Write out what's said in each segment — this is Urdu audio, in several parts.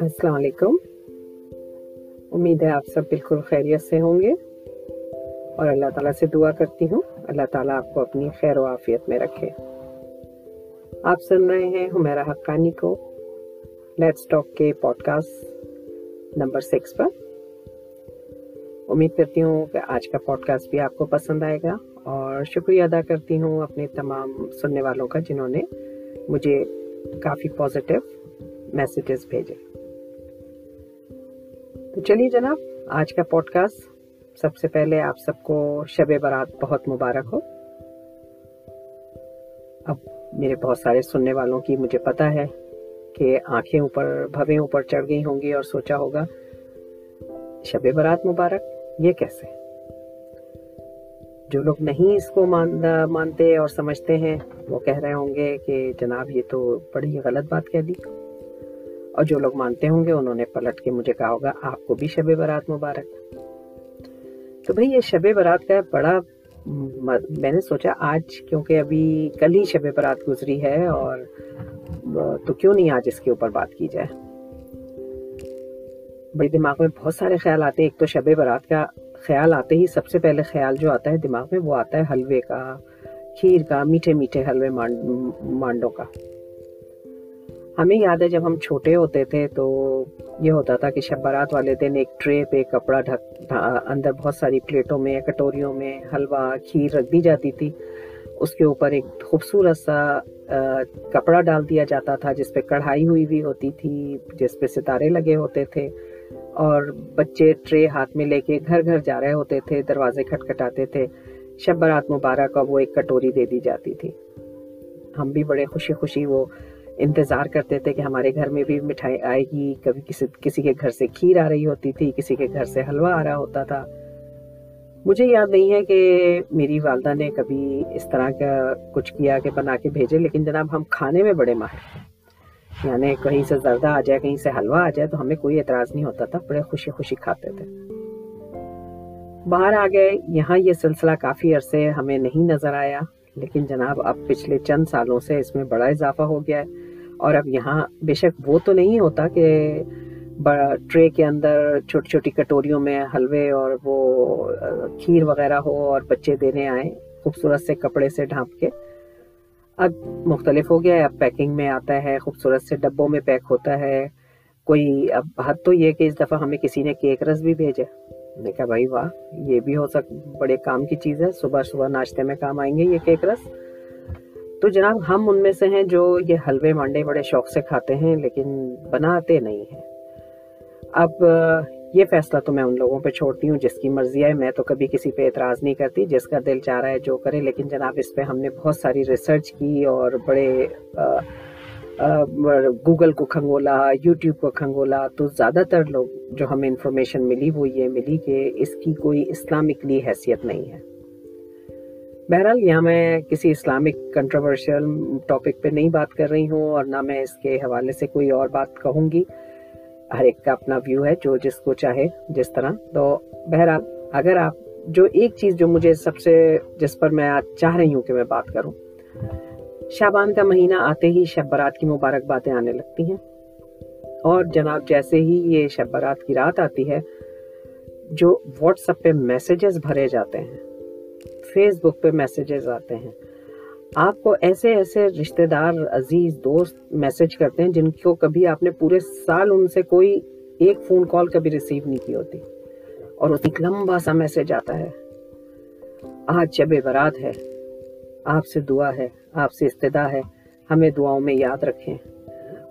السلام علیکم۔ امید ہے آپ سب بالکل خیریت سے ہوں گے۔ اور اللہ تعالیٰ سے دعا کرتی ہوں۔ اللہ تعالیٰ آپ کو اپنی خیر و عافیت میں رکھے۔ آپ سن رہے ہیں ہمیرا حقانی کو۔ لیٹس ٹاک کے پوڈ کاسٹ نمبر سکس پر۔ امید کرتی ہوں کہ آج کا پوڈ کاسٹ بھی آپ کو پسند آئے گا۔ اور شکریہ ادا کرتی ہوں اپنے تمام سننے والوں کا جنہوں نے مجھے کافی پازیٹیو میسیجز بھیجے۔ تو چلیے جناب، آج کا پوڈ کاسٹ سب سے پہلے آپ سب کو شب برات بہت مبارک ہو۔ اب میرے بہت سارے سننے والوں کی مجھے پتا ہے کہ آنکھیں اوپر، بھویں اوپر چڑھ گئی ہوں گی اور سوچا ہوگا، شب برات مبارک، یہ کیسے؟ جو لوگ نہیں اس کو مانتے اور سمجھتے ہیں، وہ کہہ رہے ہوں گے کہ جناب یہ تو بڑی غلط بات کہہ دی۔ اور جو لوگ مانتے ہوں گے، انہوں نے پلٹ کے مجھے کہا ہوگا، آپ کو بھی شب برات مبارک۔ تو بھائی، یہ شب برات کا بڑا میں نے سوچا، آج کیونکہ ابھی کل ہی شب برات گزری ہے اور تو کیوں نہیں آج اس کے اوپر بات کی جائے؟ بڑی دماغ میں بہت سارے خیال آتے ایک تو شب برات کا خیال آتے ہی سب سے پہلے خیال جو آتا ہے دماغ میں وہ آتا ہے حلوے کا، کھیر کا، میٹھے میٹھے حلوے مانڈوں کا۔ ہمیں یاد ہے جب ہم چھوٹے ہوتے تھے تو یہ ہوتا تھا کہ شب برات والے دن ایک ٹرے پہ کپڑا ڈھک اندر بہت ساری پلیٹوں میں، کٹوریوں میں حلوہ، کھیر رکھ دی جاتی تھی۔ اس کے اوپر ایک خوبصورت سا کپڑا ڈال دیا جاتا تھا جس پہ کڑھائی ہوئی بھی ہوتی تھی، جس پہ ستارے لگے ہوتے تھے۔ اور بچے ٹرے ہاتھ میں لے کے گھر گھر جا رہے ہوتے تھے، دروازے کھٹکھٹاتے تھے۔ شب برات مبارک کا وہ ایک کٹوری دے دی جاتی تھی۔ ہم بھی بڑے خوشی خوشی وہ انتظار کرتے تھے کہ ہمارے گھر میں بھی مٹھائی آئے گی۔ کبھی کسی کسی کے گھر سے کھیر آ رہی ہوتی تھی، کسی کے گھر سے حلوہ آ رہا ہوتا تھا۔ مجھے یاد نہیں ہے کہ میری والدہ نے کبھی اس طرح کا کچھ کیا کہ بنا کے بھیجے، لیکن جناب ہم کھانے میں بڑے ماہر یعنی کہیں سے زردہ آ جائے، کہیں سے حلوہ آ جائے، تو ہمیں کوئی اعتراض نہیں ہوتا تھا، بڑے خوشی خوشی کھاتے تھے۔ باہر آ گئے، یہاں یہ سلسلہ کافی عرصے ہمیں نہیں نظر آیا، لیکن جناب اب پچھلے چند سالوں سے اس میں بڑا اضافہ ہو گیا ہے۔ اور اب یہاں بے شک وہ تو نہیں ہوتا کہ ٹرے کے اندر چھوٹی چھوٹی کٹوریوں میں حلوے اور وہ کھیر وغیرہ ہو اور بچے دینے آئیں، خوبصورت سے کپڑے سے ڈھانپ کے۔ اب مختلف ہو گیا ہے، اب پیکنگ میں آتا ہے، خوبصورت سے ڈبوں میں پیک ہوتا ہے۔ کوئی اب حد تو یہ کہ اس دفعہ ہمیں کسی نے کیک رس بھی بھیجا۔ نے کہا، بھائی واہ، یہ بھی ہو سک، بڑے کام کی چیز ہے۔ صبح صبح ناشتے میں کام آئیں گے یہ کیک رس۔ تو جناب، ہم ان میں سے ہیں جو یہ حلوے مانڈے بڑے شوق سے کھاتے ہیں، لیکن بناتے نہیں ہیں۔ اب یہ فیصلہ تو میں ان لوگوں پہ چھوڑتی ہوں، جس کی مرضی ہے میں تو کبھی کسی پہ اعتراض نہیں کرتی، جس کا دل چاہ رہا ہے جو کرے۔ لیکن جناب، اس پہ ہم نے بہت ساری ریسرچ کی اور بڑے گوگل کو کھنگولا، یوٹیوب کو کھنگولا، تو زیادہ تر لوگ جو ہمیں انفارمیشن ملی وہ یہ ملی کہ اس کی کوئی اسلامکلی حیثیت نہیں ہے۔ بہرحال یہاں میں کسی اسلامک کنٹروورشل ٹاپک پہ نہیں بات کر رہی ہوں اور نہ میں اس کے حوالے سے کوئی اور بات کہوں گی۔ ہر ایک کا اپنا ویو ہے، جو جس کو چاہے، جس طرح۔ تو بہرحال، اگر آپ جو ایک چیز جو مجھے سب سے، جس پر میں آج چاہ رہی ہوں کہ میں بات کروں، شابان کا مہینہ آتے ہی شب برات کی مبارک باتیں آنے لگتی ہیں۔ اور جناب، جیسے ہی یہ شب برات کی رات آتی ہے، جو واٹس ایپ پہ میسیجز بھرے جاتے ہیں فیس بک پہ میسیجز آتے ہیں آپ کو ایسے ایسے رشتہ دار عزیز، دوست میسج کرتے ہیں جن کو کبھی آپ نے پورے سال ان سے کوئی ایک فون کال کبھی ریسیو نہیں کی ہوتی۔ اور اس ایک لمبا سا میسج آتا ہے۔ آج شب برات ہے۔ آپ سے دعا ہے۔ آپ سے استدا ہے۔ ہمیں دعاؤں میں یاد رکھیں۔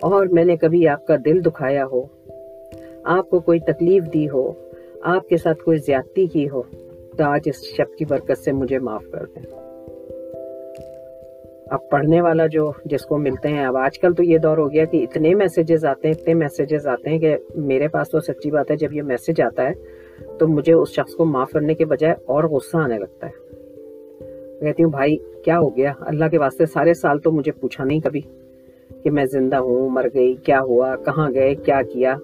اور میں نے کبھی آپ کا دل دکھایا ہو، آپ کو کوئی تکلیف دی ہو، آپ کے ساتھ کوئی زیادتی کی ہو، تو آج اس شب کی برکت سے مجھے معاف کر دیں۔ اب پڑھنے والا جو جس کو ملتے ہیں، اب آج کل تو یہ دور ہو گیا کہ اتنے میسیجز آتے ہیں، اتنے میسیجز آتے ہیں کہ میرے پاس تو سچی بات ہے، جب یہ میسیج آتا ہے تو مجھے اس شخص کو معاف کرنے کے بجائے اور غصہ آنے لگتا ہے۔ کہتی ہوں، بھائی، کیا ہو گیا؟ اللہ کے واسطے سارے سال تو مجھے پوچھا نہیں کبھی کہ میں زندہ ہوں، مر گئی، کیا ہوا، کہاں گئے، کیا کیا۔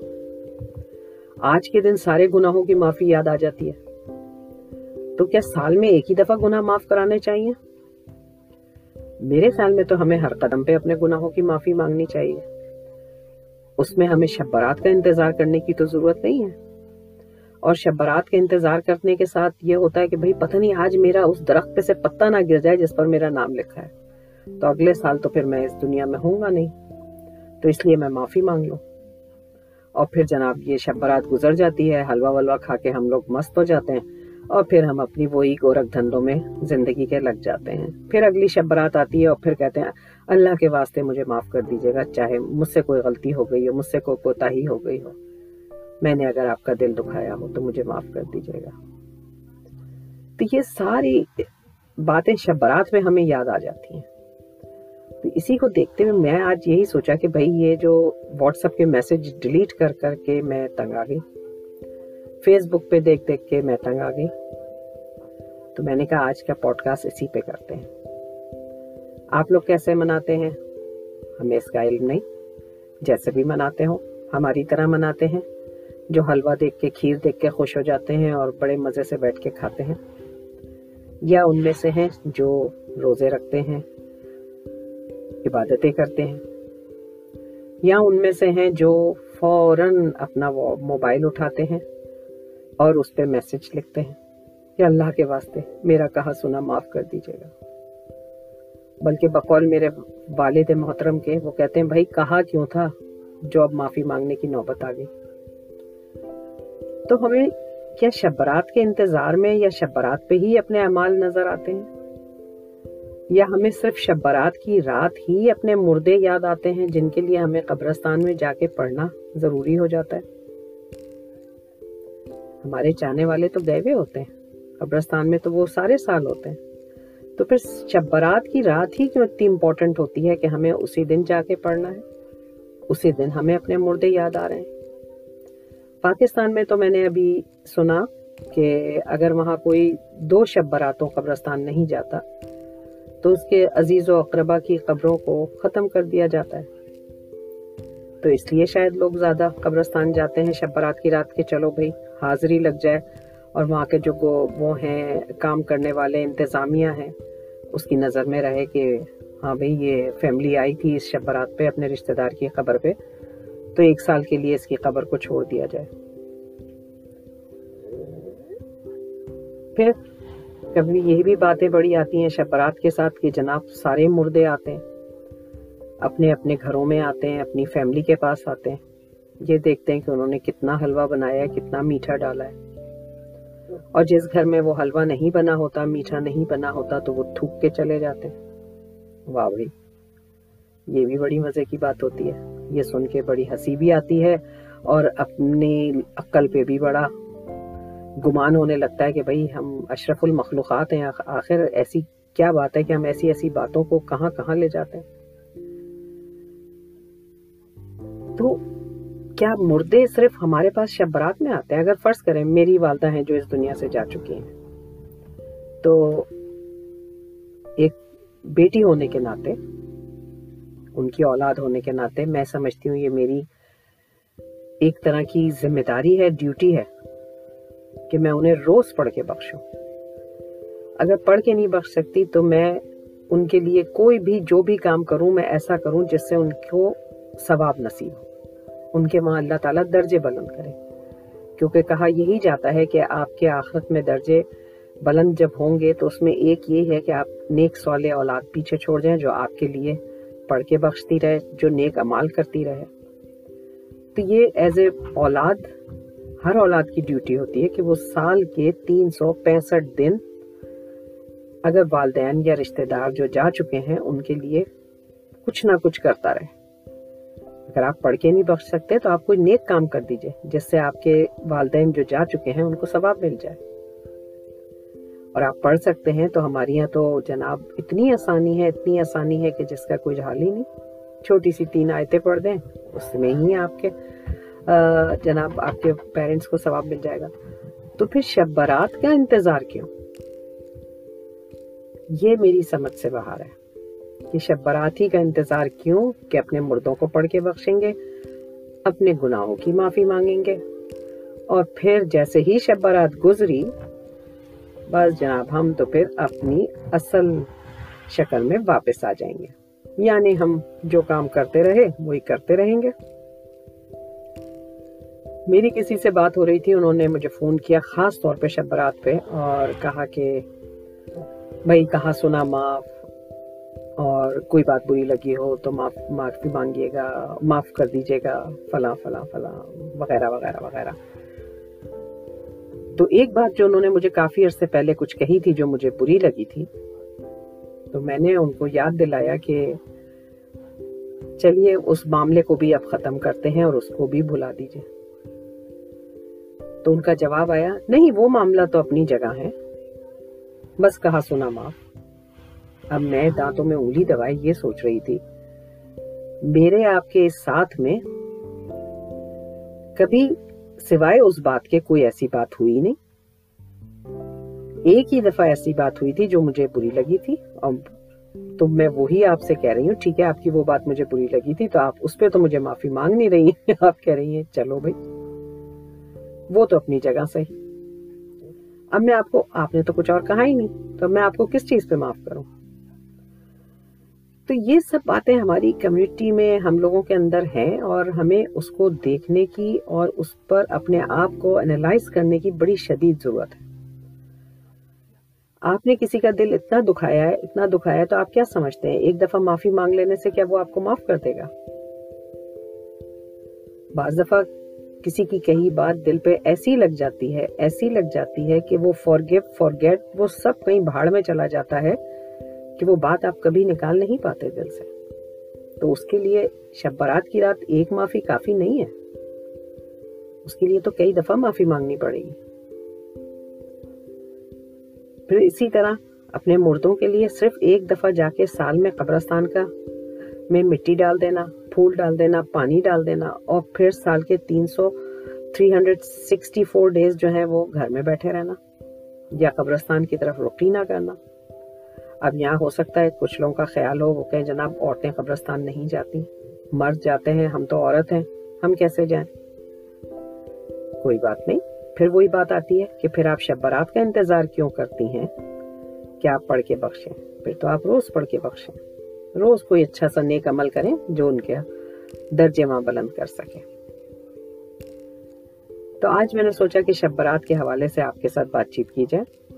آج کے دن سارے گناہوں کی معافی یاد آ جاتی ہے۔ تو کیا سال میں ایک ہی دفعہ گناہ معاف کرانے چاہیے؟ میرے خیال میں تو ہمیں ہر قدم پہ اپنے گناہوں کی معافی مانگنی چاہیے۔ اس میں ہمیں شب برات کا انتظار کرنے کی تو ضرورت نہیں ہے۔ اور شب برات کا انتظار کرنے کے ساتھ یہ ہوتا ہے کہ بھائی پتہ نہیں آج میرا اس درخت پہ سے پتہ نہ گر جائے جس پر میرا نام لکھا ہے۔ تو اگلے سال تو پھر میں اس دنیا میں ہوں گا نہیں۔ تو اس لیے میں معافی مانگ لوں۔ اور پھر جناب یہ شب برات گزر جاتی ہے، حلوہ ولوا کھا کے ہم لوگ مست ہو جاتے ہیں۔ اور پھر ہم اپنی وہی گورکھ دھندوں میں زندگی کے لگ جاتے ہیں۔ پھر اگلی شب برات آتی ہے اور پھر کہتے ہیں، اللہ کے واسطے مجھے معاف کر دیجیے گا، چاہے مجھ سے کوئی غلطی ہو گئی ہو، مجھ سے کوئی کوتا ہی ہو گئی ہو۔ میں نے اگر آپ کا دل دکھایا ہو تو مجھے معاف کر دیجیے گا۔ تو یہ ساری باتیں شب برات میں ہمیں یاد آ جاتی ہیں۔ تو اسی کو دیکھتے ہوئے میں آج یہی سوچا کہ بھائی یہ جو واٹس اپ کے میسج ڈیلیٹ کر کر کے میں تنگ آ گئی۔ فیس بک پہ دیکھ دیکھ کے میں تنگ آ گئی۔ تو میں نے کہا، آج کا پوڈ کاسٹ اسی پہ کرتے ہیں۔ آپ لوگ کیسے مناتے ہیں؟ ہمیں اس کا علم نہیں۔ جیسے بھی مناتے ہوں، ہماری طرح مناتے ہیں۔ جو حلوہ دیکھ کے، کھیر دیکھ کے خوش ہو جاتے ہیں اور بڑے مزے سے بیٹھ کے کھاتے ہیں۔ یا ان میں سے ہیں جو روزے رکھتے ہیں، عبادتیں کرتے ہیں۔ یا ان میں سے ہیں جو فوراً اپنا موبائل اٹھاتے ہیں۔ اور اس پہ میسج لکھتے ہیں کہ اللہ کے واسطے میرا کہا سنا معاف کر دیجیے گا۔ بلکہ بقول میرے والد محترم کے وہ کہتے ہیں، بھائی، کہا کیوں تھا؟ جو اب معافی مانگنے کی نوبت آ گئی۔ تو ہمیں کیا شبرات کے انتظار میں یا شبرات پہ ہی اپنے اعمال نظر آتے ہیں؟ یا ہمیں صرف شبرات کی رات ہی اپنے مردے یاد آتے ہیں جن کے لیے ہمیں قبرستان میں جا کے پڑھنا ضروری ہو جاتا ہے؟ ہمارے چاہنے والے تو گئے ہوئے ہوتے ہیں۔ قبرستان میں تو وہ سارے سال ہوتے ہیں۔ تو پھر شب برات کی رات ہی کیوں اتنی امپورٹنٹ ہوتی ہے کہ ہمیں اسی دن جا کے پڑھنا ہے۔ اسی دن ہمیں اپنے مردے یاد آ رہے ہیں۔ پاکستان میں تو میں نے ابھی سنا کہ اگر وہاں کوئی دو شب براتوں قبرستان نہیں جاتا، تو اس کے عزیز و اقربا کی قبروں کو ختم کر دیا جاتا ہے۔ تو اس لیے شاید لوگ زیادہ قبرستان جاتے ہیں شب برات کی رات کے چلو بھائی۔ حاضری لگ جائے اور وہاں کے جو وہ ہیں، کام کرنے والے، انتظامیہ ہیں، اس کی نظر میں رہے کہ ہاں بھائی، یہ فیملی آئی تھی اس شب برات پہ، اپنے رشتہ دار کی قبر پہ، تو ایک سال کے لیے اس کی قبر کو چھوڑ دیا جائے۔ پھر کبھی یہی بھی باتیں بڑی آتی ہیں شب برات کے ساتھ کہ جناب سارے مردے آتے ہیں، اپنے اپنے گھروں میں آتے ہیں، اپنی فیملی کے پاس آتے ہیں یہ دیکھتے ہیں کہ انہوں نے کتنا حلوہ بنایا ہے، کتنا میٹھا ڈالا ہے۔ اور جس گھر میں وہ حلوہ نہیں بنا ہوتا، میٹھا نہیں بنا ہوتا، تو وہ تھوک کے چلے جاتے ہیں۔ واہ بھائی، یہ بھی بڑی مزے کی بات ہوتی ہے۔ یہ سن کے بڑی ہنسی بھی آتی ہے اور اپنی عقل پہ بھی بڑا گمان ہونے لگتا ہے کہ بھائی، ہم اشرف المخلوقات ہیں، آخر ایسی کیا بات ہے کہ ہم ایسی ایسی باتوں کو کہاں کہاں لے جاتے ہیں؟ تو کیا مردے صرف ہمارے پاس شب برات میں آتے ہیں؟ اگر فرض کریں میری والدہ ہیں جو اس دنیا سے جا چکی ہیں، تو ایک بیٹی ہونے کے ناطے، ان کی اولاد ہونے کے ناطے میں سمجھتی ہوں یہ میری ایک طرح کی ذمہ داری ہے ڈیوٹی ہے کہ میں انہیں روز پڑھ کے بخشوں۔ اگر پڑھ کے نہیں بخش سکتی تو میں ان کے لیے کوئی بھی جو بھی کام کروں، میں ایسا کروں جس سے ان کو ثواب نصیب ہو۔ ان کے وہاں اللہ تعالیٰ درجے بلند کرے۔ کیونکہ کہا یہی جاتا ہے کہ آپ کے آخرت میں درجے بلند جب ہوں گے تو اس میں ایک یہ ہے کہ آپ نیک سوال اولاد پیچھے چھوڑ جائیں جو آپ کے لیے پڑھ کے بخشتی رہے، جو نیک امال کرتی رہے۔ تو یہ ایز اے اولاد، ہر اولاد کی ڈیوٹی ہوتی ہے کہ وہ سال کے تین سو پینسٹھ دن اگر والدین یا رشتہ دار جو جا چکے ہیں، ان کے لیے کچھ نہ کچھ کرتا رہے۔ اگر آپ پڑھ کے نہیں بخش سکتے، تو آپ کوئی نیک کام کر دیجیے، جس سے آپ کے والدین جو جا چکے ہیں، ان کو ثواب مل جائے۔ اور آپ پڑھ سکتے ہیں تو ہماری یہاں تو جناب اتنی آسانی ہے، اتنی آسانی ہے کہ جس کا کوئی حال ہی نہیں۔ چھوٹی سی تین آیتیں پڑھ دیں، اس میں ہی آپ کے جناب آپ کے پیرنٹس کو ثواب مل جائے گا۔ تو پھر شب برات کا انتظار کیوں؟ یہ میری سمجھ سے باہر ہے۔ کہ شب براتی کا انتظار کیوں کہ اپنے مردوں کو پڑھ کے بخشیں گے؟ اپنے گناہوں کی معافی مانگیں گے؟ اور پھر جیسے ہی شب برات گزری، بس جناب، ہم تو پھر اپنی اصل شکل میں واپس آ جائیں گے۔ یعنی ہم جو کام کرتے رہے، وہی کرتے رہیں گے۔ میری کسی سے بات ہو رہی تھی، انہوں نے مجھے فون کیا، خاص طور پہ شب برات پہ، اور کہا کہ، بھائی، کہاں سنا، معاف۔ اور کوئی بات بری لگی ہو تو معاف معافی مانگیے گا، معاف کر دیجیے گا، فلاں فلاں فلاں، وغیرہ وغیرہ وغیرہ۔ تو ایک بات جو انہوں نے مجھے کافی عرصے پہلے کچھ کہی تھی جو مجھے بری لگی تھی، تو میں نے ان کو یاد دلایا کہ چلیے، اس معاملے کو بھی اب ختم کرتے ہیں اور اس کو بھی بھلا دیجیے۔ تو ان کا جواب آیا، نہیں، وہ معاملہ تو اپنی جگہ ہے، بس کہا سنا معاف۔ اب میں دانتوں میں انگلی دبائی یہ سوچ رہی تھی۔ میرے آپ کے اس ساتھ میں کبھی سوائے اس بات کے کوئی ایسی بات ہوئی نہیں۔ ایک ہی دفعہ ایسی بات ہوئی تھی جو مجھے بری لگی تھی۔ اور تو میں وہی آپ سے کہہ رہی ہوں، ٹھیک ہے، آپ کی وہ بات مجھے بری لگی تھی تو آپ اس پہ تو مجھے معافی مانگ نہیں رہی ہیں۔ آپ کہہ رہی ہیں، چلو بھائی۔ وہ تو اپنی جگہ صحیح۔ اب میں آپ کو، آپ نے تو کچھ اور کہا ہی نہیں۔ تو میں آپ کو کس چیز پہ معاف کروں؟ تو یہ سب باتیں ہماری کمیونٹی میں ہم لوگوں کے اندر ہیں اور ہمیں اس کو دیکھنے کی اور اس پر اپنے آپ کو انالائز کرنے کی بڑی شدید ضرورت ہے۔ آپ نے کسی کا دل اتنا دکھایا ہے، اتنا دکھایا ہے تو آپ کیا سمجھتے ہیں؟ ایک دفعہ معافی مانگ لینے سے کیا وہ آپ کو معاف کر دے گا؟ بعض دفعہ کسی کی کہی بات دل پہ ایسی لگ جاتی ہے، ایسی لگ جاتی ہے کہ وہ فور گیو فور گیٹ وہ سب کہیں بھاڑ میں چلا جاتا ہے۔ کہ وہ بات آپ کبھی نکال نہیں پاتے دل سے۔ تو اس کے لیے شب برات کی رات ایک معافی کافی نہیں ہے۔ اس کے لیے تو کئی دفعہ معافی مانگنی پڑے گی۔ پھر اسی طرح اپنے مردوں کے لیے صرف ایک دفعہ جا کے سال میں قبرستان کا میں مٹی ڈال دینا، پھول ڈال دینا، پانی ڈال دینا اور پھر سال کے تین سو three hundred sixty four days جو ہے وہ گھر میں بیٹھے رہنا یا قبرستان کی طرف رخی نہ کرنا۔ اب یہاں ہو سکتا ہے کچھ لوگوں کا خیال ہو، وہ کہیں جناب عورتیں قبرستان نہیں جاتی۔ مرد جاتے ہیں، ہم تو عورت ہیں، ہم کیسے جائیں؟ کوئی بات نہیں۔ پھر وہی بات آتی ہے کہ پھر آپ شب برات کا انتظار کیوں کرتی ہیں؟ کہ آپ پڑھ کے بخشیں پھر تو آپ روز پڑھ کے بخشیں روز کوئی اچھا سا نیک عمل کریں جو ان کے درجے وہاں بلند کر سکے تو آج میں نے سوچا کہ شب برات کے حوالے سے آپ کے ساتھ بات چیت کی جائے۔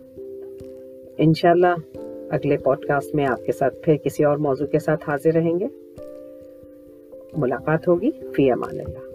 انشاءاللہ اگلے پوڈ کاسٹ میں آپ کے ساتھ پھر کسی اور موضوع کے ساتھ حاضر رہیں گے۔ ملاقات ہوگی۔ فی امان اللہ۔